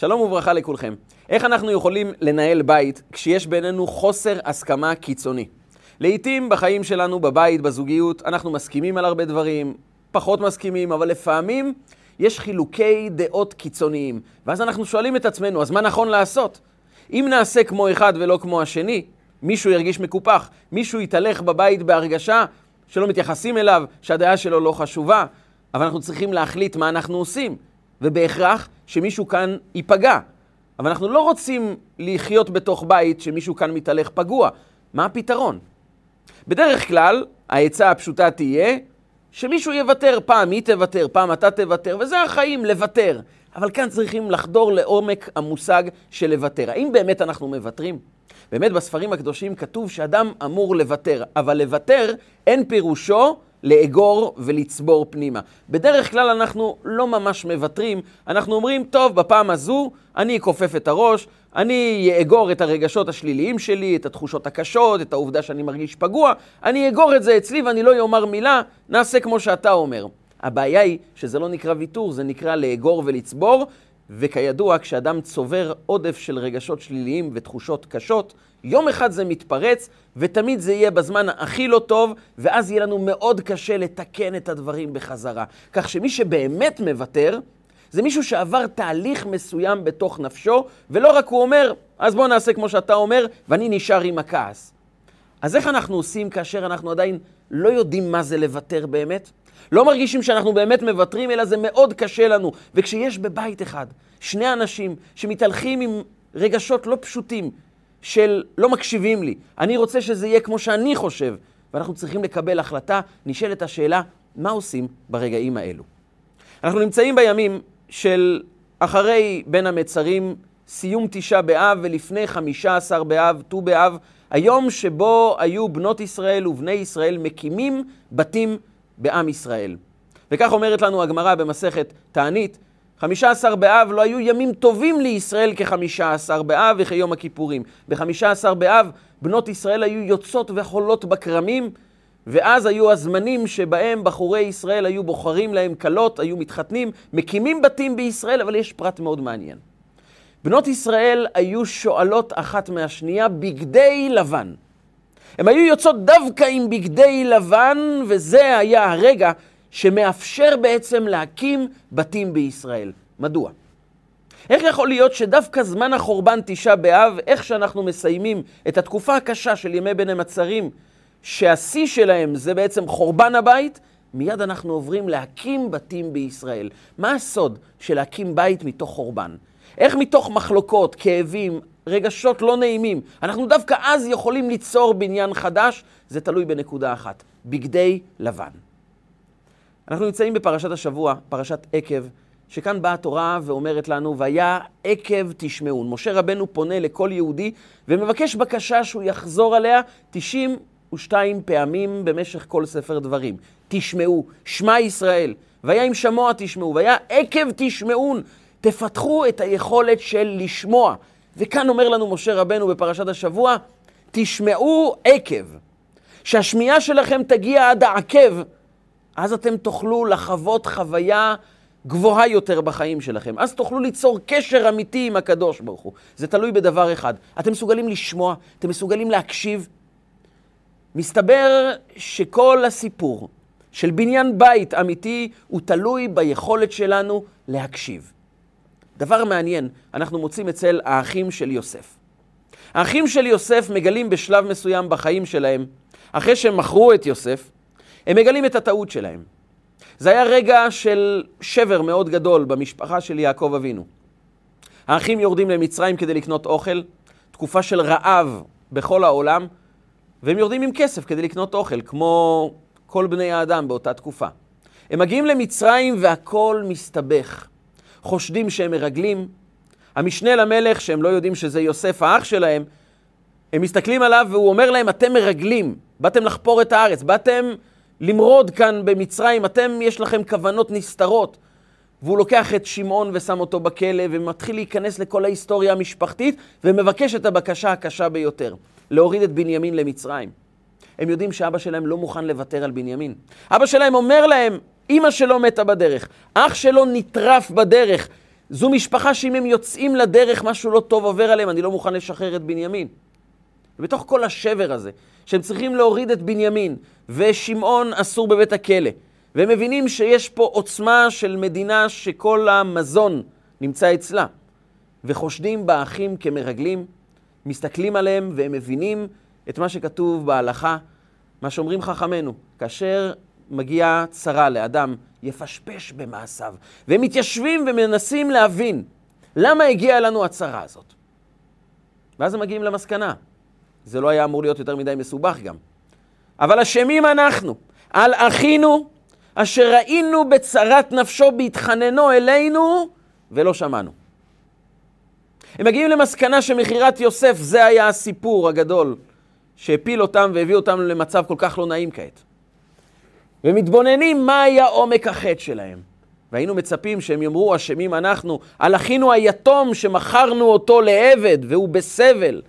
שלום וברכה לכולכם. איך אנחנו יכולים לנהל בית כשיש בינינו חוסר הסכמה קיצוני? לעתים בחיים שלנו, בבית, בזוגיות, אנחנו מסכימים על הרבה דברים, פחות מסכימים, אבל לפעמים יש חילוקי דעות קיצוניים. ואז אנחנו שואלים את עצמנו, אז מה נכון לעשות? אם נעשה כמו אחד ולא כמו השני, מישהו ירגיש מקופח, מישהו יתהלך בבית בהרגשה שלא מתייחסים אליו, שהדעה שלו לא חשובה, אבל אנחנו צריכים להחליט מה אנחנו עושים. ובהכרח שמישהו כאן ייפגע. אבל אנחנו לא רוצים לחיות בתוך בית שמישהו כאן מתהלך פגוע. מה הפתרון? בדרך כלל, העצה הפשוטה תהיה שמישהו יוותר, פעם היא תוותר, פעם אתה תוותר, וזה החיים, לוותר. אבל כאן צריכים לחדור לעומק המושג של לוותר. האם באמת אנחנו מוותרים? באמת בספרים הקדושים כתוב שאדם אמור לוותר, אבל לוותר אין פירושו לאגור ולצבור פנימה. בדרך כלל אנחנו לא ממש מוותרים, אנחנו אומרים, טוב, בפעם הזו אני אכופף את הראש, אני אאגור את הרגשות השליליים שלי, את התחושות הקשות, את העובדה שאני מרגיש פגוע, אני אאגור את זה אצלי ואני לא אומר מילה, נעשה כמו שאתה אומר. הבעיה היא שזה לא נקרא ויתור, זה נקרא לאגור ולצבור, וכידוע, כשאדם צובר עודף של רגשות שליליים ותחושות קשות, יום אחד זה מתפרץ, ותמיד זה יהיה בזמן הכי לא טוב, ואז יהיה לנו מאוד קשה לתקן את הדברים בחזרה. כך שמי שבאמת מוותר, זה מישהו שעבר תהליך מסוים בתוך נפשו, ולא רק הוא אומר, אז בוא נעשה כמו שאתה אומר, ואני נשאר עם הכעס. אז איך אנחנו עושים כאשר אנחנו עדיין לא יודעים מה זה לוותר באמת? לא מרגישים שאנחנו באמת מוותרים, אלא זה מאוד קשה לנו. וכשיש בבית אחד שני אנשים שמתהלכים עם רגשות לא פשוטים, של לא מקשיבים לי, אני רוצה שזה יהיה כמו שאני חושב, ואנחנו צריכים לקבל החלטה, נשאלת השאלה, מה עושים ברגעים האלו? אנחנו נמצאים בימים של אחרי בין המצרים, סיום תשעה באב ולפני חמישה עשר באב, ט"ו באב, היום שבו היו בנות ישראל ובני ישראל מקימים בתים בעם ישראל. וכך אומרת לנו הגמרא במסכת תענית, חמישה עשר באב לא היו ימים טובים לישראל כחמישה עשר באב וכיום הכיפורים. בחמישה עשר באב בנות ישראל היו יוצאות וחולות בכרמים, ואז היו הזמנים שבהם בחורי ישראל היו בוחרים להם כלות, היו מתחתנים, מקימים בתים בישראל, אבל יש פרט מאוד מעניין. בנות ישראל היו שואלות אחת מהשנייה בגדי לבן. הן היו יוצאות דווקא עם בגדי לבן, וזה היה הרגע שמאפשר בעצם להקים בתים בישראל. מדוע? איך יכול להיות שדווקא זמן החורבן תשעה באב, איך שאנחנו מסיימים את התקופה הקשה של ימי בין המצרים, שהשיא שלהם זה בעצם חורבן הבית, מיד אנחנו עוברים להקים בתים בישראל. מה הסוד של להקים בית מתוך חורבן? איך מתוך מחלוקות, כאבים, רגשות לא נעימים, אנחנו דווקא אז יכולים ליצור בניין חדש? זה תלוי בנקודה אחת, בגדי לבן. אנחנו נמצאים בפרשת השבוע, פרשת עקב, שכאן באה התורה ואומרת לנו, והיה עקב תשמעון. משה רבנו פונה לכל יהודי ומבקש בקשה שהוא יחזור עליה 92 פעמים במשך כל ספר דברים. תשמעו, שמע ישראל, והיה עם שמוע תשמעו, והיה עקב תשמעון. תפתחו את היכולת של לשמוע. וכאן אומר לנו משה רבנו בפרשת השבוע, תשמעו עקב. שהשמיעה שלכם תגיע עד העקב, אז אתם תוכלו לחוות חוויה גבוהה יותר בחיים שלכם. אז תוכלו ליצור קשר אמיתי עם הקדוש ברוך הוא. זה תלוי בדבר אחד. אתם מסוגלים לשמוע, אתם מסוגלים להקשיב. מסתבר שכל הסיפור של בניין בית אמיתי הוא תלוי ביכולת שלנו להקשיב. דבר מעניין, אנחנו מוצאים אצל האחים של יוסף. האחים של יוסף מגלים בשלב מסוים בחיים שלהם, אחרי שהם מכרו את יוסף, הם מגלים את הטעות שלהם. זה היה רגע של שבר מאוד גדול במשפחה של יעקב אבינו. האחים יורדים למצרים כדי לקנות אוכל, תקופה של רעב בכל העולם, והם יורדים עם כסף כדי לקנות אוכל, כמו כל בני האדם באותה תקופה. הם מגיעים למצרים והכל מסתבך. חושדים שהם מרגלים. המשנה למלך, שהם לא יודעים שזה יוסף האח שלהם, הם מסתכלים עליו והוא אומר להם, אתם מרגלים, באתם לחפור את הארץ, באתם למרוד כאן במצרים, אתם, יש לכם כוונות נסתרות. והוא לוקח את שמעון ושם אותו בכלא ומתחיל להיכנס לכל ההיסטוריה המשפחתית ומבקש את הבקשה הקשה ביותר, להוריד את בנימין למצרים. הם יודעים שאבא שלהם לא מוכן לוותר על בנימין. אבא שלהם אומר להם, אימא שלו מתה בדרך, אח שלו נטרף בדרך, זו משפחה שאם הם יוצאים לדרך, משהו לא טוב עובר עליהם, אני לא מוכן לשחרר את בנימין. ובתוך כל השבר הזה, שהם צריכים להוריד את בנימין, ושמעון אסור בבית הכלא, והם מבינים שיש פה עוצמה של מדינה שכל המזון נמצא אצלה, וחושדים באחים כמרגלים, מסתכלים עליהם והם מבינים את מה שכתוב בהלכה, מה שאומרים חכמינו, כאשר מגיעה צרה לאדם, יפשפש במעשיו. והם מתיישבים ומנסים להבין למה הגיעה לנו הצרה הזאת. ואז הם מגיעים למסקנה. זה לא היה אמור להיות יותר מדי מסובך גם. אבל אשמים אנחנו, על אחינו, אשר ראינו בצרת נפשו בהתחננו אלינו, ולא שמענו. הם מגיעים למסקנה שמכירת יוסף זה היה הסיפור הגדול שהפיל אותם והביא אותם למצב כל כך לא נעים כעת. ומתבוננים מה היה עומק החטא שלהם. והיינו מצפים שהם יאמרו, אשמים אנחנו, על אחינו היתום שמכרנו אותו לעבד והוא בסבל.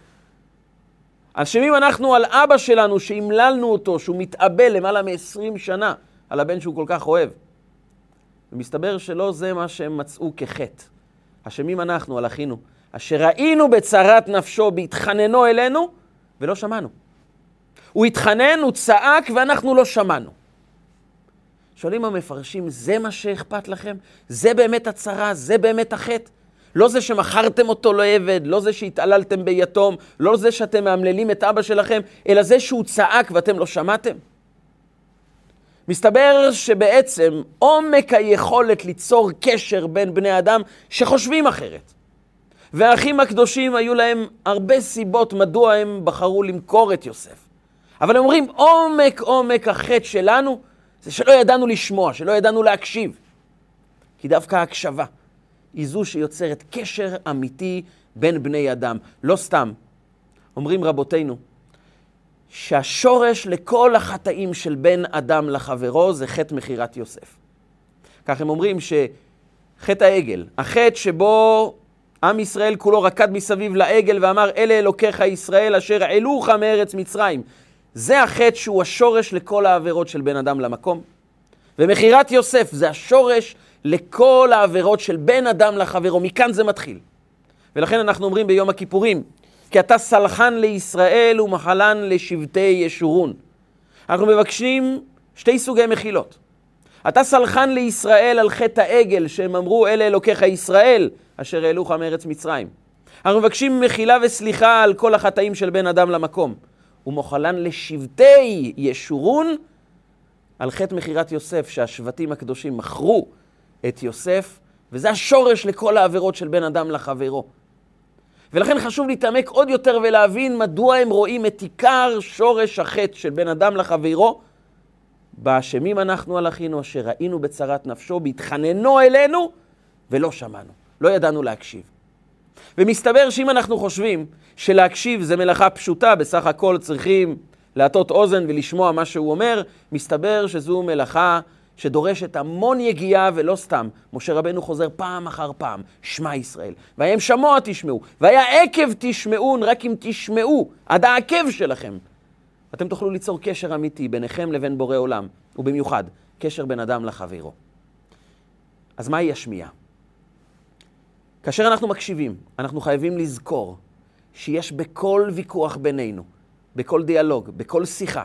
אשמים אנחנו על אבא שלנו שהמללנו אותו, שהוא מתאבל למעלה מ-20 שנה על הבן שהוא כל כך אוהב. ומסתבר שלא זה מה שהם מצאו כחטא. אשמים אנחנו על אחינו, אשר ראינו בצרת נפשו בהתחננו אלינו ולא שמענו. הוא התחנן, הוא צעק ואנחנו לא שמענו. שואלים המפרשים, זה מה שאכפת לכם? זה באמת הצרה? זה באמת החטא? לא זה שמכרתם אותו לעבד, לא זה שהתעללתם ביתום, לא זה שאתם מאמללים את אבא שלכם, אלא זה שהוא צעק ואתם לא שמעתם? מסתבר שבעצם עומק היכולת ליצור קשר בין בני אדם שחושבים אחרת. והאחים הקדושים היו להם הרבה סיבות מדוע הם בחרו למכור את יוסף. אבל הם אומרים, עומק עומק החטא שלנו זה שלא ידענו לשמוע, שלא ידענו להקשיב. כי דווקא ההקשבה היא זו שיוצרת קשר אמיתי בין בני אדם. לא סתם, אומרים רבותינו, שהשורש לכל החטאים של בן אדם לחברו זה חטא מכירת יוסף. כך הם אומרים שחטא העגל, החטא שבו עם ישראל כולו רקד מסביב לעגל ואמר, אלה אלוקיך ישראל אשר העלוך מארץ מצרים. זה החטא שהוא השורש לכל העבירות של בן אדם למקום. ומכירת יוסף זה השורש לכל העבירות של בן אדם לחברו, מכאן זה מתחיל. ולכן אנחנו אומרים ביום הכיפורים, כי אתה סלחן לישראל ומחלן לשבטי ישורון. אנחנו מבקשים שתי סוגי מחילות. אתה סלחן לישראל על חטא העגל, שהם אמרו, אלה אלוקיך ישראל, אשר העלוך מארץ מצרים. אנחנו מבקשים מחילה וסליחה על כל החטאים של בן אדם למקום. ומוחלן לשבטי ישורון על חטא מכירת יוסף, שהשבטים הקדושים מכרו את יוסף, וזה השורש לכל העבירות של בן אדם לחברו. ולכן חשוב להתעמק עוד יותר ולהבין מדוע הם רואים את עיקר שורש החטא של בן אדם לחברו, באשמים אנחנו על אחינו אשר ראינו בצרת נפשו, בהתחננו אלינו ולא שמענו, לא ידענו להקשיב. ומסתבר שאם אנחנו חושבים שלהקשיב זה מלאכה פשוטה, בסך הכל צריכים להטות אוזן ולשמוע מה שהוא אומר, מסתבר שזו מלאכה שדורשת המון יגיעה ולא סתם. משה רבנו חוזר פעם אחר פעם, שמע ישראל. והם שמוע תשמעו, והיה עקב תשמעון, רק אם תשמעו, עד העקב שלכם. אתם תוכלו ליצור קשר אמיתי ביניכם לבין בורא עולם, ובמיוחד, קשר בין אדם לחברו. אז מהי השמיעה? כאשר אנחנו מקשיבים, אנחנו חייבים לזכור שיש בכל ויכוח בינינו, בכל דיאלוג, בכל שיחה,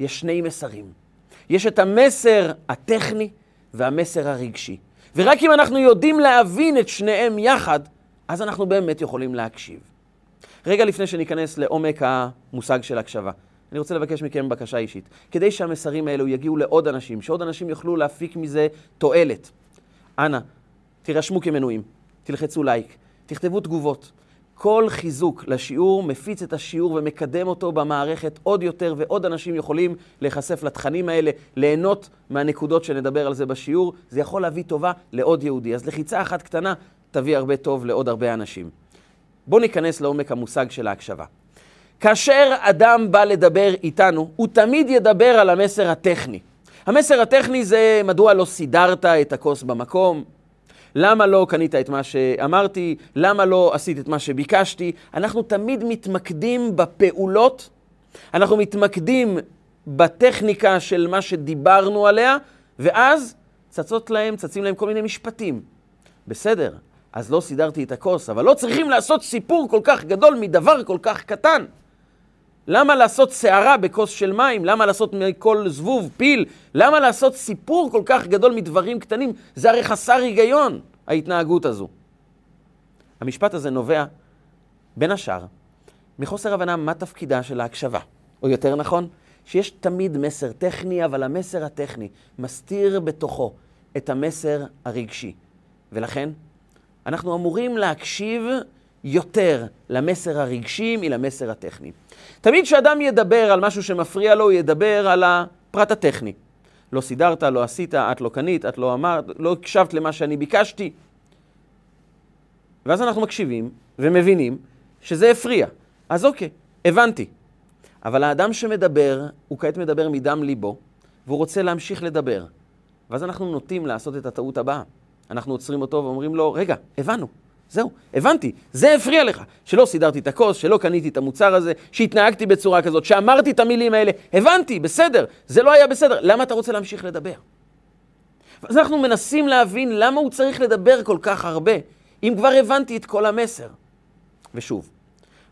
יש שני מסרים. יש את המסר הטכני והמסר הרגשי. ורק אם אנחנו יודעים להבין את שניהם יחד, אז אנחנו באמת יכולים להקשיב. רגע לפני שניכנס לעומק המושג של הקשבה, אני רוצה לבקש מכם בקשה אישית. כדי שהמסרים האלו יגיעו לעוד אנשים, שעוד אנשים יוכלו להפיק מזה תועלת. אנא, תירשמו כמנויים, תלחצו לייק, תכתבו תגובות. כל חיזוק לשיעור מפיץ את השיעור ומקדם אותו במערכת עוד יותר, ועוד אנשים יכולים להיחשף לתכנים האלה, ליהנות מהנקודות שנדבר על זה בשיעור. זה יכול להביא טובה לעוד יהודי. אז לחיצה אחת קטנה תביא הרבה טוב לעוד הרבה אנשים. בואו ניכנס לעומק המושג של ההקשבה. כאשר אדם בא לדבר איתנו, הוא תמיד ידבר על המסר הטכני. המסר הטכני זה מדוע לא סידרת את הכוס במקום, למה לא קנית את מה שאמרתי, למה לא עשית את מה שביקשתי. אנחנו תמיד מתמקדים בפעולות, אנחנו מתמקדים בטכניקה של מה שדיברנו עליה, ואז צצות להם, צצים להם כל מיני משפטים. בסדר, אז לא סידרתי את הכוס, אבל לא צריכים לעשות סיפור כל כך גדול מדבר כל כך קטן. למה לעשות סערה בכוס של מים? למה לעשות מכל זבוב פיל? למה לעשות סיפור כל כך גדול מדברים קטנים? זה הרי חסר היגיון, ההתנהגות הזו. המשפט הזה נובע, בין השאר, מחוסר הבנה מה תפקידה של ההקשבה. או יותר נכון, שיש תמיד מסר טכני, אבל המסר הטכני מסתיר בתוכו את המסר הרגשי. ולכן, אנחנו אמורים להקשיב יותר למסר הרגשי מלמסר הטכני. תמיד כשאדם ידבר על משהו שמפריע לו, הוא ידבר על הפרט הטכני. לא סידרת, לא עשית, את לא קנית, את לא אמרת, לא הקשבת למה שאני ביקשתי. ואז אנחנו מקשיבים ומבינים שזה הפריע. אז אוקיי, הבנתי. אבל האדם שמדבר, הוא כעת מדבר מדם ליבו, והוא רוצה להמשיך לדבר. ואז אנחנו נוטים לעשות את הטעות הבאה. אנחנו עוצרים אותו ואומרים לו, רגע, הבנו, זהו, הבנתי, זה הפריע לך. שלא סידרתי את הכוס, שלא קניתי את המוצר הזה, שהתנהגתי בצורה כזאת, שאמרתי את המילים האלה, הבנתי, בסדר, זה לא היה בסדר, למה אתה רוצה להמשיך לדבר? אז אנחנו מנסים להבין למה הוא צריך לדבר כל כך הרבה, אם כבר הבנתי את כל המסר. ושוב,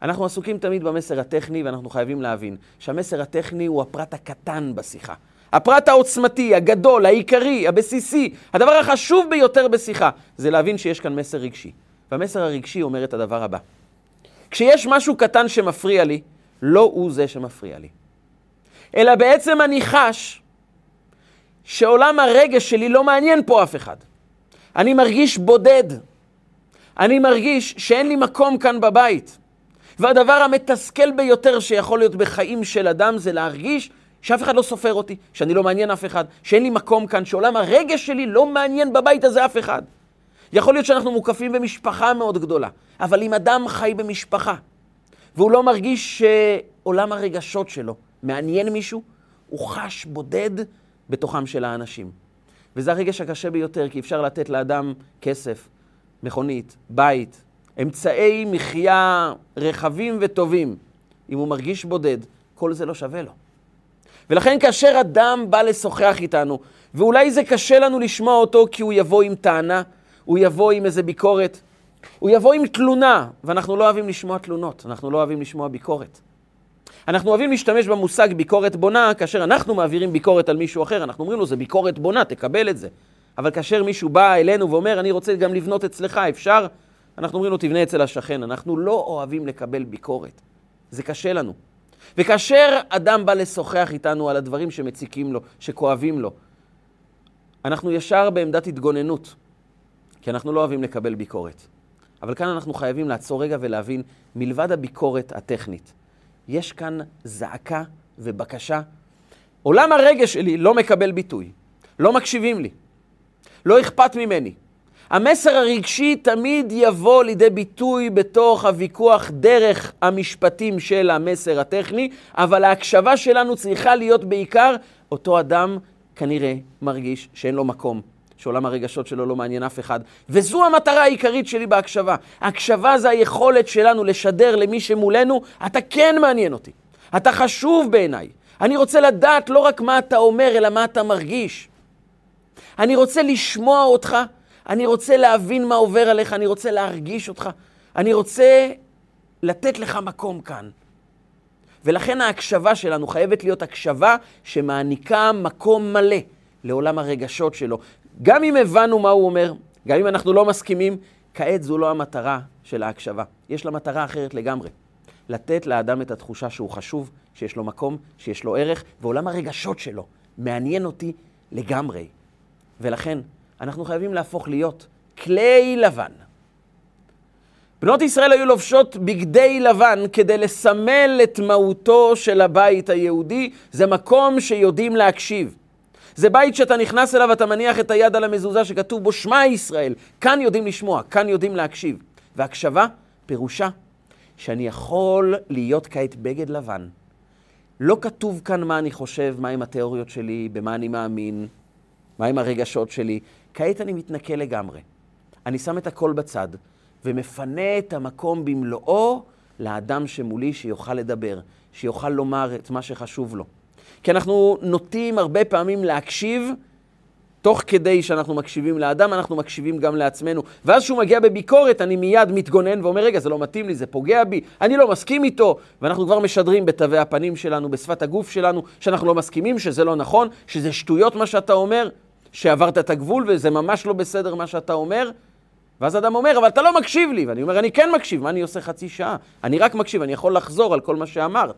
אנחנו עסוקים תמיד במסר הטכני, ואנחנו חייבים להבין שהמסר הטכני הוא הפרט הקטן בשיחה. הפרט העוצמתי, הגדול, העיקרי, הבסיסי, הדבר החשוב ביותר בשיחה, זה להבין שיש כאן מסר רגשי. והמסר הרגשי אומר את הדבר הבא: כשיש משהו קטן שמפריע לי, לא הוא זה שמפריע לי. אלא בעצם אני חש שעולם הרגש שלי לא מעניין פה אף אחד. אני מרגיש בודד. אני מרגיש שאין לי מקום כאן בבית. והדבר המתסכל ביותר שיכול להיות בחיים של אדם זה להרגיש שאף אחד לא סופר אותי, שאני לא מעניין אף אחד, שאין לי מקום כאן, שעולם הרגש שלי לא מעניין בבית הזה אף אחד. יכול להיות שאנחנו מוקפים במשפחה מאוד גדולה, אבל אם אדם חי במשפחה והוא לא מרגיש שעולם הרגשות שלו מעניין מישהו, הוא חש בודד בתוכם של האנשים. וזה הרגש הקשה ביותר, כי אפשר לתת לאדם כסף, מכונית, בית, אמצעי מחיה רחבים וטובים. אם הוא מרגיש בודד, כל זה לא שווה לו. ולכן כאשר אדם בא לשוחח איתנו, ואולי זה קשה לנו לשמוע אותו כי הוא יבוא עם טענה, הוא יבוא עם איזה ביקורת, הוא יבוא עם תלונה, ואנחנו לא אוהבים לשמוע תלונות, אנחנו לא אוהבים לשמוע ביקורת. אנחנו אוהבים להשתמש במושג ביקורת בונה, כאשר אנחנו מעבירים ביקורת על מישהו אחר, אנחנו אומרים לו, זה ביקורת בונה, תקבל את זה. אבל כאשר מישהו בא אלינו ואומר, אני רוצה גם לבנות אצלך, אפשר? אנחנו אומרים לו, תבנה אצל השכן. אנחנו לא אוהבים לקבל ביקורת. זה קשה לנו. וכאשר אדם בא לשוחח איתנו על הדברים שמציקים לו, שכואבים לו, אנחנו ישר בעמדת התגוננות, כי אנחנו לא אוהבים לקבל ביקורת. אבל כאן אנחנו חייבים לעצור רגע ולהבין, מלבד הביקורת הטכנית, יש כאן זעקה ובקשה. עולם הרגש שלי לא מקבל ביטוי, לא מקשיבים לי, לא אכפת ממני. המסר הרגשי תמיד יבוא לידי ביטוי בתוך הוויכוח דרך המשפטים של המסר הטכני, אבל ההקשבה שלנו צריכה להיות בעיקר אותו אדם כנראה מרגיש שאין לו מקום, שעולם הרגשות שלו לא מעניין אף אחד. וזו המטרה העיקרית שלי בהקשבה. הקשבה זה היכולת שלנו לשדר למי שמולנו, אתה כן מעניין אותי, אתה חשוב בעיניי. אני רוצה לדעת לא רק מה אתה אומר, אלא מה אתה מרגיש. אני רוצה לשמוע אותך אני רוצה להבין מה עובר עליך, אני רוצה להרגיש אותך, אני רוצה לתת לך מקום כאן. ולכן ההקשבה שלנו חייבת להיות הקשבה שמעניקה מקום מלא לעולם הרגשות שלו. גם אם הבנו מה הוא אומר, גם אם אנחנו לא מסכימים, כעת זו לא המטרה של ההקשבה. יש לה מטרה אחרת לגמרי. לתת לאדם את התחושה שהוא חשוב, שיש לו מקום, שיש לו ערך, ועולם הרגשות שלו מעניין אותי לגמרי. ולכן, אנחנו חייבים להפוך להיות כלי לבן. בנות ישראל היו לובשות בגדי לבן כדי לסמל את מהותו של הבית היהודי. זה מקום שיודעים להקשיב. זה בית שאתה נכנס אליו ואתה מניח את היד על המזוזה שכתוב בו שמע ישראל. כאן יודעים לשמוע, כאן יודעים להקשיב. והקשבה, פירושה שאני יכול להיות כעת בגד לבן. לא כתוב כאן מה אני חושב, מהם התיאוריות שלי, במה אני מאמין, מהם הרגשות שלי. כעת אני מתנקה לגמרי. אני שם את הכל בצד, ומפנה את המקום במלואו לאדם שמולי שיוכל לדבר, שיוכל לומר את מה שחשוב לו. כי אנחנו נוטים הרבה פעמים להקשיב תוך כדי שאנחנו מקשיבים לאדם, אנחנו מקשיבים גם לעצמנו. ואז כשהוא מגיע בביקורת, אני מיד מתגונן ואומר, רגע, זה לא מתאים לי, זה פוגע בי, אני לא מסכים איתו. ואנחנו כבר משדרים בתווי הפנים שלנו, בשפת הגוף שלנו, שאנחנו לא מסכימים, שזה לא נכון, שזה שטויות מה שאתה אומר, שעברת את הגבול וזה ממש לא בסדר מה שאתה אומר. ואז אדם אומר, אבל אתה לא מקשיב לי. ואני אומר, אני כן מקשיב, מה אני עושה חצי שעה? אני רק מקשיב, אני יכול לחזור על כל מה שאמרת.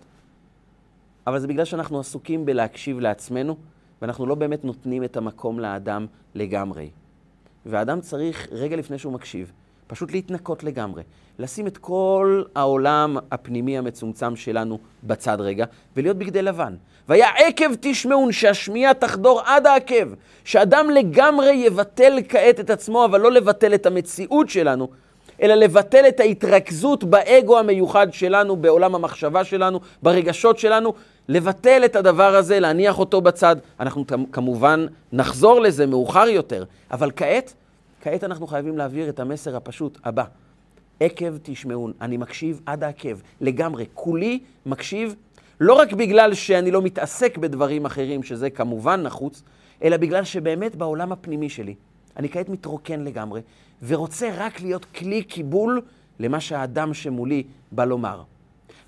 אבל זה בגלל שאנחנו עסוקים בלהקשיב לעצמנו, ואנחנו לא באמת נותנים את המקום לאדם לגמרי. והאדם צריך, רגע לפני שהוא מקשיב, פשוט להתנקות לגמרי. לשים את כל העולם הפנימי המצומצם שלנו בצד רגע, ולהיות בגדי לבן. והיה עקב תשמעון, שהשמיעה תחדור עד העקב, שאדם לגמרי יבטל כעת את עצמו, אבל לא לבטל את המציאות שלנו, אלא לבטל את ההתרכזות באגו המיוחד שלנו, בעולם המחשבה שלנו, ברגשות שלנו, לבטל את הדבר הזה, להניח אותו בצד. אנחנו כמובן נחזור לזה מאוחר יותר, אבל כעת, כעת אנחנו חייבים להעביר את המסר הפשוט הבא. עקב תשמעון, אני מקשיב עד העקב, לגמרי, כולי מקשיב, לא רק בגלל שאני לא מתעסק בדברים אחרים, שזה כמובן נחוץ, אלא בגלל שבאמת בעולם הפנימי שלי, אני כעת מתרוקן לגמרי, ורוצה רק להיות כלי קיבול למה שהאדם שמולי בא לומר.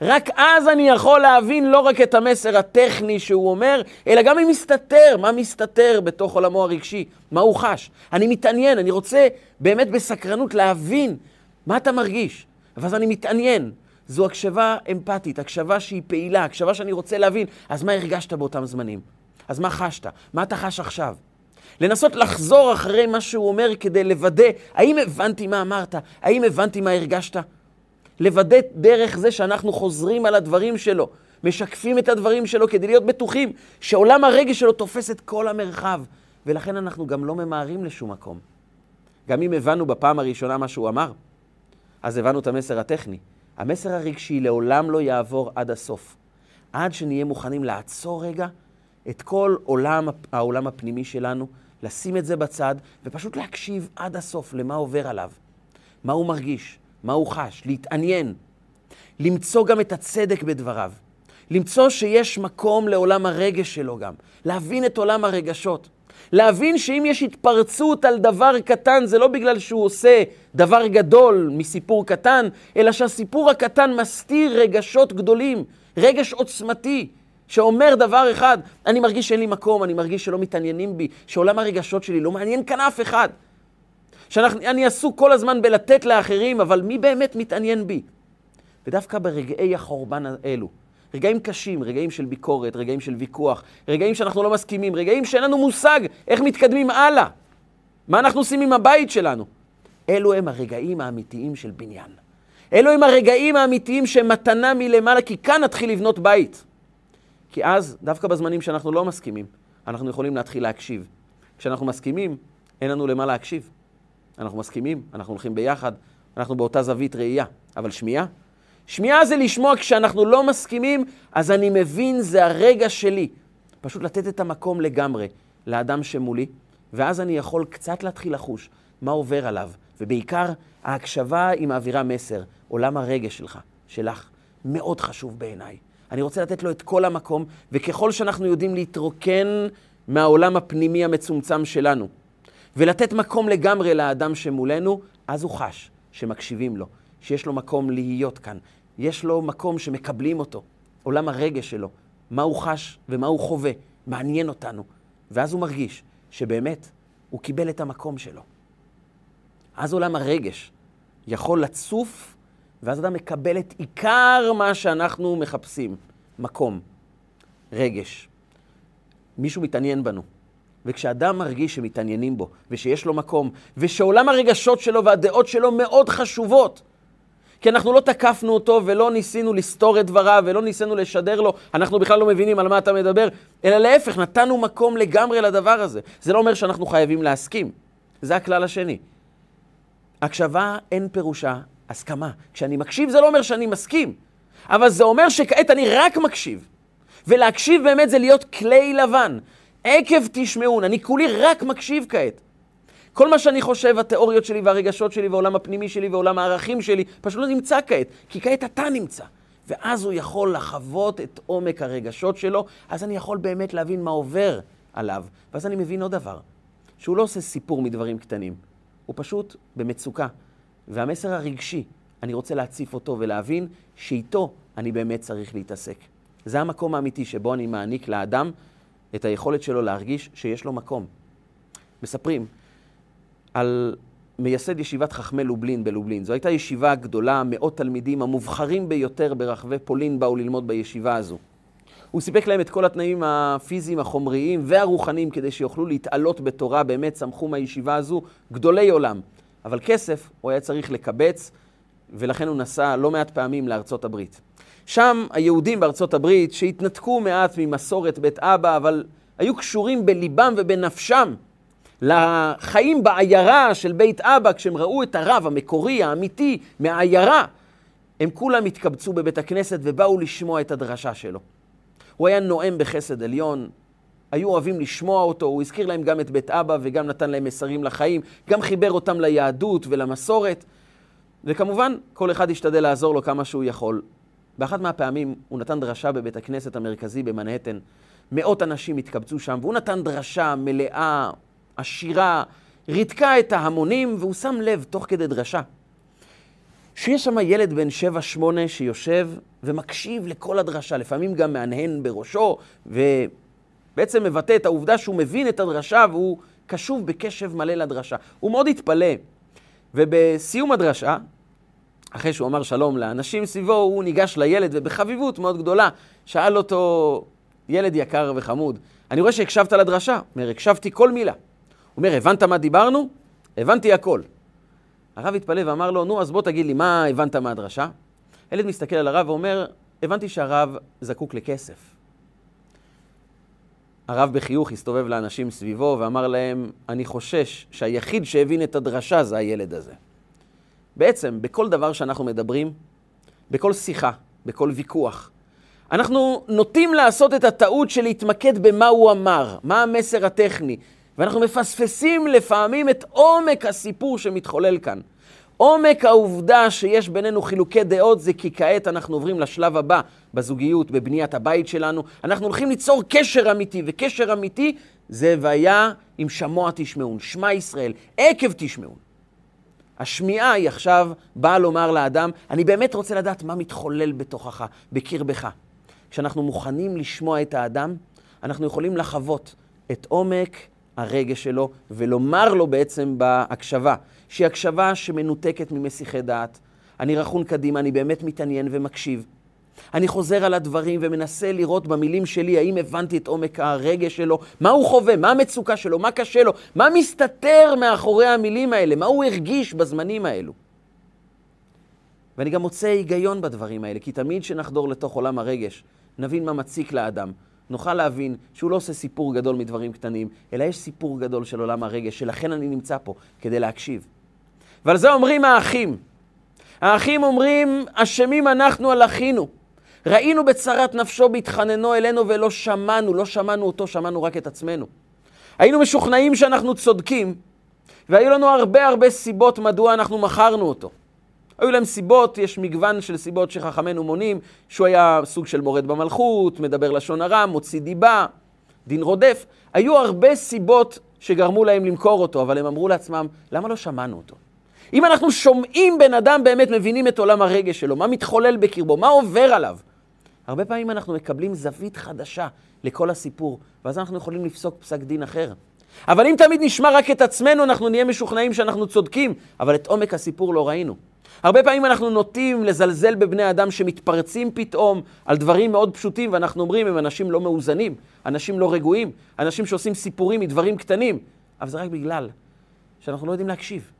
רק אז אני יכול להבין לא רק את המסר הטכני שהוא אומר, אלא גם אם מסתתר, מה מסתתר בתוך עולמו הרגשי, מה הוא חש. אני מתעניין, אני רוצה באמת בסקרנות להבין מה אתה מרגיש. ואז אני מתעניין. זו הקשבה אמפתית, הקשבה שהיא פעילה, הקשבה שאני רוצה להבין. אז מה הרגשת באותם זמנים? אז מה חשת? מה אתה חש עכשיו? לנסות לחזור אחרי מה שהוא אומר כדי לוודא, האם הבנתי מה אמרת? האם הבנתי מה הרגשת? לוודא דרך זה שאנחנו חוזרים על הדברים שלו, משקפים את הדברים שלו כדי להיות בטוחים שעולם הרגש שלו תופס את כל המרחב, ולכן אנחנו גם לא ממהרים לשום מקום. גם אם הבנו בפעם הראשונה מה שהוא אמר, אז הבנו את המסר הטכני. המסר הרגשי לעולם לא יעבור עד הסוף. עד שנהיה מוכנים לעצור רגע את כל עולם, העולם הפנימי שלנו, לשים את זה בצד, ופשוט להקשיב עד הסוף למה עובר עליו, מה הוא מרגיש, מה הוא חש, להתעניין, למצוא גם את הצדק בדבריו, למצוא שיש מקום לעולם הרגש שלו גם, להבין את עולם הרגשות. להבין שאם יש התפרצות על דבר קטן, זה לא בגלל שהוא עושה דבר גדול מסיפור קטן, אלא שהסיפור הקטן מסתיר רגשות גדולים, רגש עוצמתי, שאומר דבר אחד, אני מרגיש שאין לי מקום, אני מרגיש שלא מתעניינים בי, שעולם הרגשות שלי לא מעניין כאן אף אחד. שאני עסוק כל הזמן בלתת לאחרים, אבל מי באמת מתעניין בי? ודווקא ברגעי החורבן האלו, רגעים קשים, רגעים של ביקורת, רגעים של ויכוח, רגעים שאנחנו לא מסכימים, רגעים שאין לנו מושג איך מתקדמים הלאה. מה אנחנו עושים עם הבית שלנו? אלו הם הרגעים האמיתיים של בניין. אלו הם הרגעים האמיתיים שהם מתנה מלמעלה, כי כאן נתחיל לבנות בית. כי אז, דווקא בזמנים שאנחנו לא מסכימים, אנחנו יכולים להתחיל להקשיב. כשאנחנו מסכימים, אין לנו למה להקשיב. אנחנו מסכימים, אנחנו הולכים ביחד, אנחנו באותה זווית ראייה. אבל שמיעה? שמיעה זה לשמוע כשאנחנו לא מסכימים, אז אני מבין, זה הרגע שלי. פשוט לתת את המקום לגמרי לאדם שמולי, ואז אני יכול קצת להתחיל לחוש מה עובר עליו. ובעיקר, ההקשבה היא מעבירה מסר, עולם הרגש שלך, שלך, מאוד חשוב בעיניי. אני רוצה לתת לו את כל המקום, וככל שאנחנו יודעים להתרוקן מהעולם הפנימי המצומצם שלנו, ולתת מקום לגמרי לאדם שמולנו, אז הוא חש שמקשיבים לו, שיש לו מקום להיות כאן, יש לו מקום שמקבלים אותו, עולם הרגש שלו, מה הוא חש ומה הוא חווה, מעניין אותנו. ואז הוא מרגיש שבאמת הוא קיבל את המקום שלו. אז עולם הרגש יכול לצוף, ואז אדם מקבל את עיקר מה שאנחנו מחפשים, מקום, רגש. מישהו מתעניין בנו. וכשאדם מרגיש שמתעניינים בו, ושיש לו מקום, ושעולם הרגשות שלו והדעות שלו מאוד חשובות, כי אנחנו לא תקפנו אותו ולא ניסינו לסתור את דבריו ולא ניסינו לשדר לו, אנחנו בכלל לא מבינים על מה אתה מדבר, אלא להפך, נתנו מקום לגמרי לדבר הזה. זה לא אומר שאנחנו חייבים להסכים, זה הכלל השני. הקשבה אין פירושה הסכמה. כשאני מקשיב זה לא אומר שאני מסכים, אבל זה אומר שכעת אני רק מקשיב. ולהקשיב באמת זה להיות כלי לבן. עקב תשמעון, אני כולי רק מקשיב כעת. כל מה שאני חושב, התיאוריות שלי והרגשות שלי והעולם הפנימי שלי ועולם הערכים שלי, פשוט לא נמצא כעת, כי כעת אתה נמצא. ואז הוא יכול לחוות את עומק הרגשות שלו, אז אני יכול באמת להבין מה עובר עליו. ואז אני מבין עוד דבר. שהוא לא עושה סיפור מדברים קטנים, הוא פשוט במצוקה. והמסר הרגשי, אני רוצה להציף אותו ולהבין שאיתו אני באמת צריך להתעסק. זה המקום האמיתי שבו אני מעניק לאדם את היכולת שלו להרגיש שיש לו מקום. מספרים על מייסד ישיבת חכמי לובלין בלובלין. זו הייתה ישיבה גדולה, מאות תלמידים, המובחרים ביותר ברחבי פולין באו ללמוד בישיבה הזו. הוא סיפק להם את כל התנאים הפיזיים, החומריים והרוחניים כדי שיוכלו להתעלות בתורה, באמת צמחו מהישיבה הזו גדולי עולם. אבל כסף הוא היה צריך לקבץ, ולכן הוא נסע לא מעט פעמים לארצות הברית. שם היהודים בארצות הברית, שהתנתקו מעט ממסורת בית אבא, אבל היו קשורים בליבם ובנפשם לחיים בעיירה של בית אבא, כשהם ראו את הרב המקורי, האמיתי, מהעיירה, הם כולם התקבצו בבית הכנסת ובאו לשמוע את הדרשה שלו. הוא היה נואם בחסד עליון, היו אוהבים לשמוע אותו, הוא הזכיר להם גם את בית אבא וגם נתן להם מסרים לחיים, גם חיבר אותם ליהדות ולמסורת, וכמובן, כל אחד השתדל לעזור לו כמה שהוא יכול. באחת מהפעמים הוא נתן דרשה בבית הכנסת המרכזי במנהטן. מאות אנשים התקבצו שם, והוא נתן דרשה מלאה, עשירה, ריתקה את ההמונים, והוא שם לב, תוך כדי דרשה, שיש שם ילד בן 7-8 שיושב ומקשיב לכל הדרשה, לפעמים גם מהנהן בראשו, ובעצם מבטא את העובדה שהוא מבין את הדרשה והוא קשוב בקשב מלא לדרשה. הוא מאוד התפלא. ובסיום הדרשה, אחרי שהוא אמר שלום לאנשים סביבו, הוא ניגש לילד ובחביבות מאוד גדולה שאל אותו, ילד יקר וחמוד, אני רואה שהקשבת לדרשה. הוא אומר, הקשבתי כל מילה. הוא אומר, הבנת מה דיברנו? הבנתי הכל. הרב התפלא ואמר לו, נו, אז בוא תגיד לי, מה הבנת מהדרשה? הילד מסתכל על הרב ואומר, הבנתי שהרב זקוק לכסף. הרב בחיוך הסתובב לאנשים סביבו ואמר להם, אני חושש שהיחיד שהבין את הדרשה זה הילד הזה. בעצם, בכל דבר שאנחנו מדברים, בכל שיחה, בכל ויכוח, אנחנו נוטים לעשות את הטעות של להתמקד במה הוא אמר, מה המסר הטכני, ואנחנו מפספסים לפעמים את עומק הסיפור שמתחולל כאן. עומק העובדה שיש בינינו חילוקי דעות זה כי כעת אנחנו עוברים לשלב הבא בזוגיות, בבניית הבית שלנו. אנחנו הולכים ליצור קשר אמיתי, וקשר אמיתי זה והיה אם שמוע תשמעון, שמע ישראל, עקב תשמעון. השמיעה היא עכשיו באה לומר לאדם, אני באמת רוצה לדעת מה מתחולל בתוכך, בקרבך. כשאנחנו מוכנים לשמוע את האדם, אנחנו יכולים לחוות את עומק הרגש שלו ולומר לו בעצם בהקשבה, שהיא הקשבה שמנותקת ממסיחי דעת. אני רכון קדימה, אני באמת מתעניין ומקשיב. אני חוזר על הדברים ומנסה לראות במילים שלי האם הבנתי את עומק הרגש שלו, מה הוא חווה, מה המצוקה שלו, מה קשה לו, מה מסתתר מאחורי המילים האלה, מה הוא הרגיש בזמנים האלו. ואני גם מוצא היגיון בדברים האלה, כי תמיד כשנחדור לתוך עולם הרגש, נבין מה מציק לאדם, נוכל להבין שהוא לא עושה סיפור גדול מדברים קטנים, אלא יש סיפור גדול של עולם הרגש, שלכן אני נמצא פה, כדי להקשיב. ועל זה אומרים האחים. האחים אומרים, אשמים אנחנו על אחינו. ראינו בצרת נפשו בהתחננו אלינו ולא שמענו, לא שמענו אותו, שמענו רק את עצמנו. היינו משוכנעים שאנחנו צודקים, והיו לנו הרבה הרבה סיבות מדוע אנחנו מכרנו אותו. היו להם סיבות, יש מגוון של סיבות שחכמינו מונים, שהוא היה סוג של מורד במלכות, מדבר לשון הרע, מוציא דיבה, דין רודף. היו הרבה סיבות שגרמו להם למכור אותו, אבל הם אמרו לעצמם, למה לא שמענו אותו? אם אנחנו שומעים בן אדם, באמת מבינים את עולם הרגש שלו, מה מתחולל בקרבו, מה עובר עליו. הרבה פעמים אנחנו מקבלים זווית חדשה לכל הסיפור, ואז אנחנו יכולים לפסוק פסק דין אחר. אבל אם תמיד נשמע רק את עצמנו, אנחנו נהיה משוכנעים שאנחנו צודקים, אבל את עומק הסיפור לא ראינו. הרבה פעמים אנחנו נוטים לזלזל בבני אדם שמתפרצים פתאום על דברים מאוד פשוטים, ואנחנו אומרים, הם אנשים לא מאוזנים, אנשים לא רגועים, אנשים שעושים סיפורים מדברים קטנים. אבל זה רק בגלל שאנחנו לא יודעים להקשיב.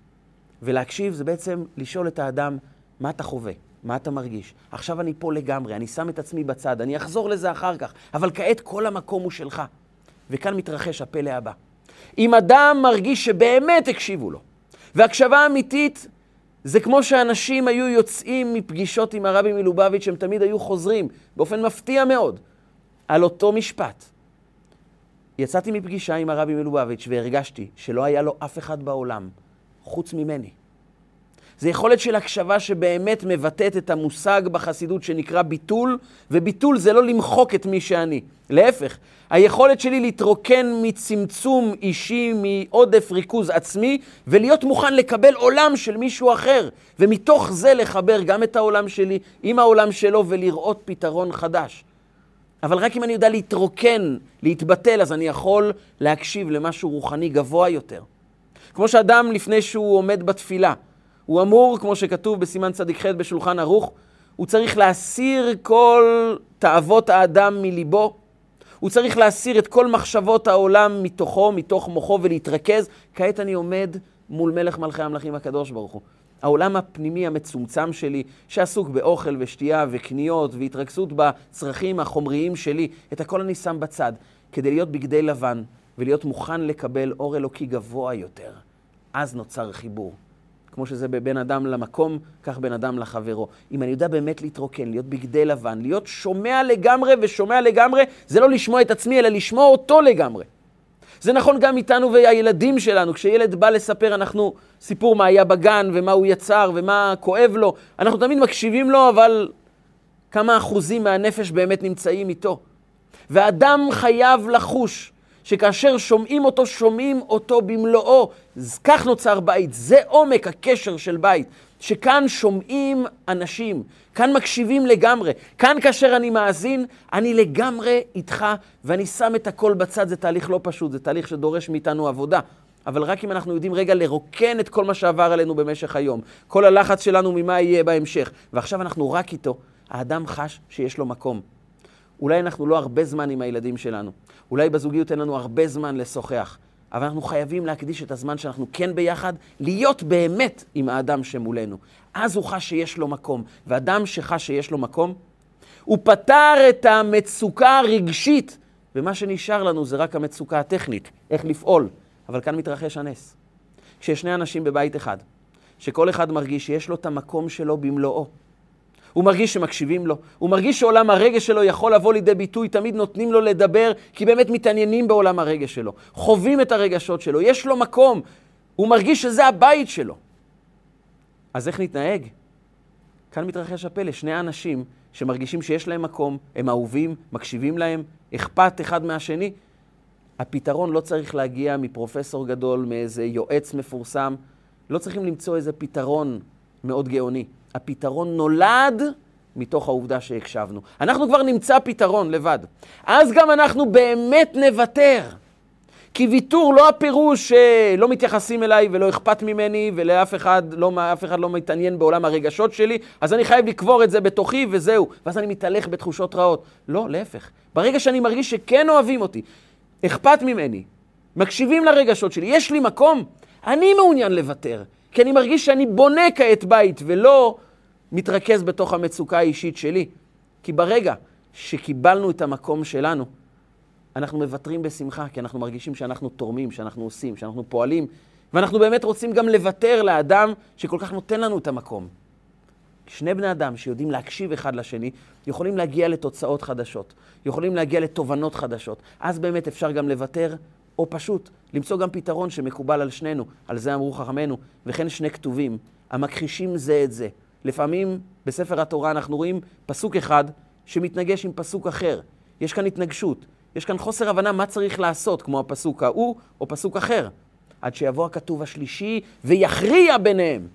ולהקשיב זה בעצם לשאול את האדם, מה אתה חווה? מה אתה מרגיש? עכשיו אני פה לגמרי, אני שם את עצמי בצד, אני אחזור לזה אחר כך, אבל כעת כל המקום הוא שלך. וכאן מתרחש הפלא הבא. אם אדם מרגיש שבאמת הקשיבו לו, והקשבה אמיתית זה כמו שאנשים היו יוצאים מפגישות עם הרבי מלובביץ', הם תמיד היו חוזרים, באופן מפתיע מאוד, על אותו משפט. יצאתי מפגישה עם הרבי מלובביץ' והרגשתי שלא היה לו אף אחד בעולם חוץ ממני. זה יכולת של הקשבה שבאמת מבטאת את המושג בחסידות שנקרא ביטול, וביטול זה לא למחוק את מי שאני. להפך, היכולת שלי להתרוקן מצמצום אישי, מעודף ריכוז עצמי, ולהיות מוכן לקבל עולם של מישהו אחר, ומתוך זה לחבר גם את העולם שלי עם העולם שלו ולראות פתרון חדש. אבל רק אם אני יודע להתרוקן, להתבטל, אז אני יכול להקשיב למשהו רוחני גבוה יותר. כמו שאדם לפני שהוא עומד בתפילה, הוא אמור, כמו שכתוב בסימן צדיק ח' בשולחן ערוך, הוא צריך להסיר כל תאוות האדם מליבו, הוא צריך להסיר את כל מחשבות העולם מתוכו, מתוך מוחו ולהתרכז. כעת אני עומד מול מלך מלכי המלכים הקדוש ברוך הוא. העולם הפנימי המצומצם שלי, שעסוק באוכל ושתייה וקניות והתרכזות בצרכים החומריים שלי, את הכל אני שם בצד, כדי להיות בגדי לבן ולהיות מוכן לקבל אור אלוקי גבוה יותר. אז נוצר חיבור. כמו שזה בין אדם למקום, כך בין אדם לחברו. אם אני יודע באמת להתרוקן, להיות בגדי לבן, להיות שומע לגמרי ושומע לגמרי, זה לא לשמוע את עצמי, אלא לשמוע אותו לגמרי. זה נכון גם איתנו והילדים שלנו. כשילד בא לספר אנחנו סיפור מה היה בגן ומה הוא יצר ומה כואב לו, אנחנו תמיד מקשיבים לו, אבל כמה אחוזים מהנפש באמת נמצאים איתו. ואדם חייב לחוש שכאשר שומעים אותו, שומעים אותו במלואו. כך נוצר בית, זה עומק הקשר של בית. שכאן שומעים אנשים, כאן מקשיבים לגמרי. כאן כאשר אני מאזין, אני לגמרי איתך, ואני שם את הכל בצד. זה תהליך לא פשוט, זה תהליך שדורש מאיתנו עבודה. אבל רק אם אנחנו יודעים רגע לרוקן את כל מה שעבר עלינו במשך היום, כל הלחץ שלנו ממה יהיה בהמשך, ועכשיו אנחנו רק איתו, האדם חש שיש לו מקום. אולי אנחנו לא הרבה זמן עם הילדים שלנו, אולי בזוגיות אין לנו הרבה זמן לשוחח, אבל אנחנו חייבים להקדיש את הזמן שאנחנו כן ביחד, להיות באמת עם האדם שמולנו. אז הוא חש שיש לו מקום, ואדם שחש שיש לו מקום, הוא פתר את המצוקה הרגשית, ומה שנשאר לנו זה רק המצוקה הטכנית, איך לפעול. אבל כאן מתרחש הנס. כשיש שני אנשים בבית אחד, שכל אחד מרגיש שיש לו את המקום שלו במלואו, הוא מרגיש שמקשיבים לו, הוא מרגיש שעולם הרגש שלו יכול לבוא לידי ביטוי, תמיד נותנים לו לדבר, כי באמת מתעניינים בעולם הרגש שלו, חווים את הרגשות שלו, יש לו מקום, הוא מרגיש שזה הבית שלו. אז איך נתנהג? כאן מתרחש הפלא, שני אנשים שמרגישים שיש להם מקום, הם אהובים, מקשיבים להם, אכפת אחד מהשני. הפתרון לא צריך להגיע מפרופסור גדול, מאיזה יועץ מפורסם, לא צריכים למצוא איזה פתרון מאוד גאוני. הפתרון נולד מתוך העובדה שהקשבנו. אנחנו כבר נמצא פתרון לבד. אז גם אנחנו באמת נוותר. כי ויתור לא הפירוש שלא מתייחסים אליי ולא אכפת ממני ולאף אחד לא, אחד לא מתעניין בעולם הרגשות שלי, אז אני חייב לקבור את זה בתוכי וזהו. ואז אני מתהלך בתחושות רעות. לא, להפך. ברגע שאני מרגיש שכן אוהבים אותי, אכפת ממני, מקשיבים לרגשות שלי, יש לי מקום, אני מעוניין לוותר. כי אני מרגיש שאני בונה כעת בית ולא מתרכז בתוך המצוקה האישית שלי. כי ברגע שקיבלנו את המקום שלנו, אנחנו מוותרים בשמחה, כי אנחנו מרגישים שאנחנו תורמים, שאנחנו עושים, שאנחנו פועלים, ואנחנו באמת רוצים גם לוותר לאדם שכל כך נותן לנו את המקום. שני בני אדם שיודעים להקשיב אחד לשני, יכולים להגיע לתוצאות חדשות, יכולים להגיע לתובנות חדשות. אז באמת אפשר גם לוותר או פשוט למצוא גם פתרון שמקובל על שנינו, על זה אמרו חכמינו, וכן שני כתובים, המכחישים זה את זה. לפעמים בספר התורה אנחנו רואים פסוק אחד שמתנגש עם פסוק אחר. יש כאן התנגשות, יש כאן חוסר הבנה מה צריך לעשות, כמו הפסוק ההוא או פסוק אחר. עד שיבוא הכתוב השלישי ויכריע ביניהם.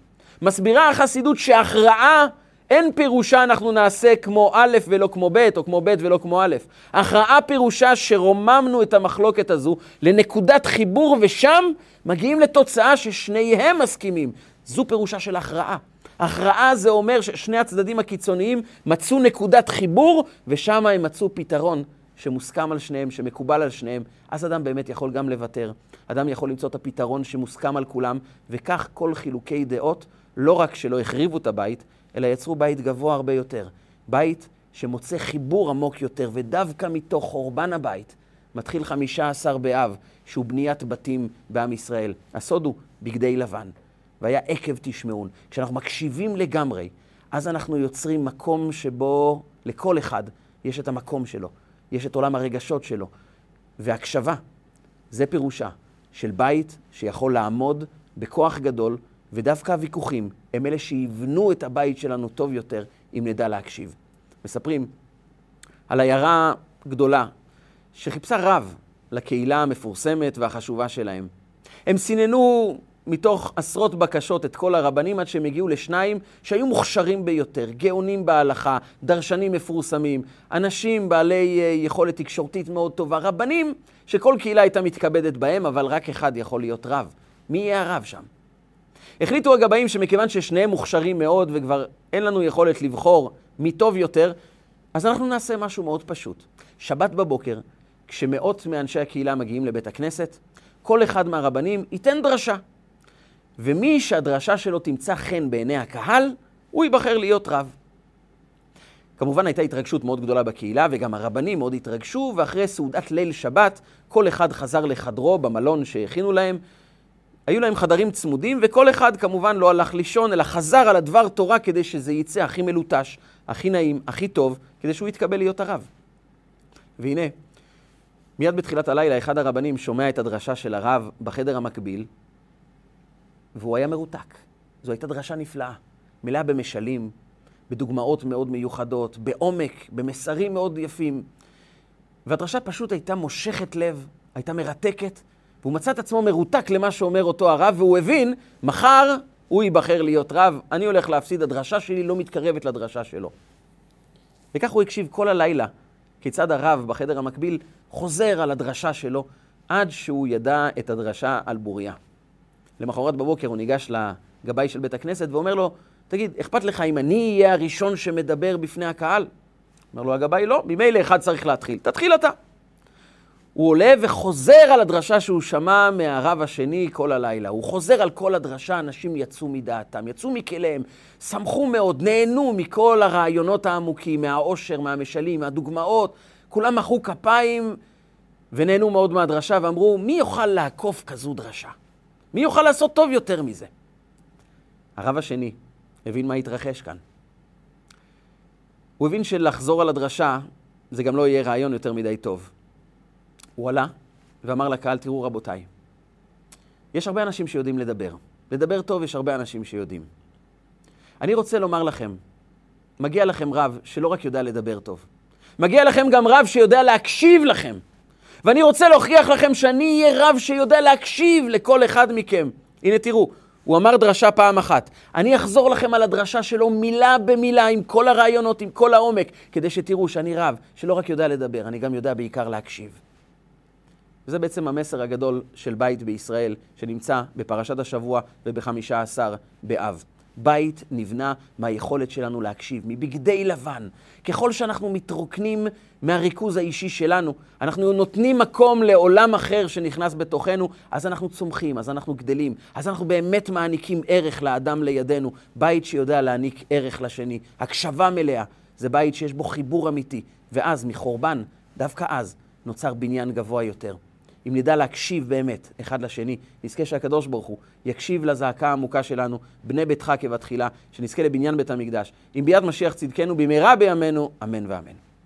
מסבירה החסידות שהכרעה אין פירושה אנחנו נעשה כמו א' ולא כמו ב', או כמו ב' ולא כמו א'. הכרעה פירושה שרוממנו את המחלוקת הזו לנקודת חיבור, ושם מגיעים לתוצאה ששניהם מסכימים. זו פירושה של הכרעה. הכרעה זה אומר ששני הצדדים הקיצוניים מצאו נקודת חיבור, ושם הם מצאו פתרון שמוסכם על שניהם, שמקובל על שניהם. אז אדם באמת יכול גם לוותר. אדם יכול למצוא את הפתרון שמוסכם על כולם, וכך כל חילוקי דעות, לא רק שלא החריבו את הבית, אלא יצרו בית גבוה הרבה יותר. בית שמוצא חיבור עמוק יותר, ודווקא מתוך חורבן הבית מתחיל חמישה עשר באב, שהוא בניית בתים בעם ישראל. הסוד הוא בגדי לבן. והיה עקב תשמעון. כשאנחנו מקשיבים לגמרי, אז אנחנו יוצרים מקום שבו לכל אחד יש את המקום שלו, יש את עולם הרגשות שלו. והקשבה, זה פירושה של בית שיכול לעמוד בכוח גדול ודווקא הוויכוחים הם אלה שיבנו את הבית שלנו טוב יותר, אם נדע להקשיב. מספרים על עיירה גדולה שחיפשה רב לקהילה המפורסמת והחשובה שלהם. הם סיננו מתוך עשרות בקשות את כל הרבנים עד שהם הגיעו לשניים שהיו מוכשרים ביותר, גאונים בהלכה, דרשנים מפורסמים, אנשים בעלי אה, יכולת תקשורתית מאוד טובה, רבנים שכל קהילה הייתה מתכבדת בהם, אבל רק אחד יכול להיות רב. מי יהיה הרב שם? החליטו הגבאים שמכיוון ששניהם מוכשרים מאוד וכבר אין לנו יכולת לבחור מי טוב יותר, אז אנחנו נעשה משהו מאוד פשוט. שבת בבוקר, כשמאות מאנשי הקהילה מגיעים לבית הכנסת, כל אחד מהרבנים ייתן דרשה. ומי שהדרשה שלו תמצא חן בעיני הקהל, הוא ייבחר להיות רב. כמובן הייתה התרגשות מאוד גדולה בקהילה, וגם הרבנים מאוד התרגשו, ואחרי סעודת ליל שבת, כל אחד חזר לחדרו במלון שהכינו להם. היו להם חדרים צמודים, וכל אחד כמובן לא הלך לישון, אלא חזר על הדבר תורה כדי שזה יצא הכי מלוטש, הכי נעים, הכי טוב, כדי שהוא יתקבל להיות הרב. והנה, מיד בתחילת הלילה, אחד הרבנים שומע את הדרשה של הרב בחדר המקביל, והוא היה מרותק. זו הייתה דרשה נפלאה, מלאה במשלים, בדוגמאות מאוד מיוחדות, בעומק, במסרים מאוד יפים. והדרשה פשוט הייתה מושכת לב, הייתה מרתקת, והוא מצא את עצמו מרותק למה שאומר אותו הרב, והוא הבין, מחר הוא ייבחר להיות רב, אני הולך להפסיד, הדרשה שלי לא מתקרבת לדרשה שלו. וכך הוא הקשיב כל הלילה, כיצד הרב בחדר המקביל חוזר על הדרשה שלו, עד שהוא ידע את הדרשה על בוריה. למחרת בבוקר הוא ניגש לגבאי של בית הכנסת ואומר לו, תגיד, אכפת לך אם אני אהיה הראשון שמדבר בפני הקהל? אומר לו הגבאי, לא, ממילא אחד צריך להתחיל. תתחיל אתה. הוא עולה וחוזר על הדרשה שהוא שמע מהרב השני כל הלילה. הוא חוזר על כל הדרשה, אנשים יצאו מדעתם, יצאו מכליהם, שמחו מאוד, נהנו מכל הרעיונות העמוקים, מהעושר, מהמשלים, מהדוגמאות. כולם מחאו כפיים ונהנו מאוד מהדרשה ואמרו, מי יוכל לעקוף כזו דרשה? מי יוכל לעשות טוב יותר מזה? הרב השני הבין מה התרחש כאן. הוא הבין שלחזור על הדרשה זה גם לא יהיה רעיון יותר מדי טוב. הוא עלה ואמר לקהל, תראו רבותיי, יש הרבה אנשים שיודעים לדבר. לדבר טוב יש הרבה אנשים שיודעים. אני רוצה לומר לכם, מגיע לכם רב שלא רק יודע לדבר טוב, מגיע לכם גם רב שיודע להקשיב לכם. ואני רוצה להוכיח לכם שאני אהיה רב שיודע להקשיב לכל אחד מכם. הנה תראו, הוא אמר דרשה פעם אחת. אני אחזור לכם על הדרשה שלו מילה במילה, עם כל הרעיונות, עם כל העומק, כדי שתראו שאני רב, שלא רק יודע לדבר, אני גם יודע בעיקר להקשיב. וזה בעצם המסר הגדול של בית בישראל, שנמצא בפרשת השבוע ובחמישה עשר באב. בית נבנה מהיכולת שלנו להקשיב, מבגדי לבן. ככל שאנחנו מתרוקנים מהריכוז האישי שלנו, אנחנו נותנים מקום לעולם אחר שנכנס בתוכנו, אז אנחנו צומחים, אז אנחנו גדלים, אז אנחנו באמת מעניקים ערך לאדם לידינו. בית שיודע להעניק ערך לשני, הקשבה מלאה, זה בית שיש בו חיבור אמיתי, ואז מחורבן, דווקא אז, נוצר בניין גבוה יותר. אם נדע להקשיב באמת אחד לשני, נזכה שהקדוש ברוך הוא יקשיב לזעקה העמוקה שלנו, בני ביתך כבתחילה, שנזכה לבניין בית המקדש. אם ביד משיח צדקנו במהרה בימינו, אמן ואמן.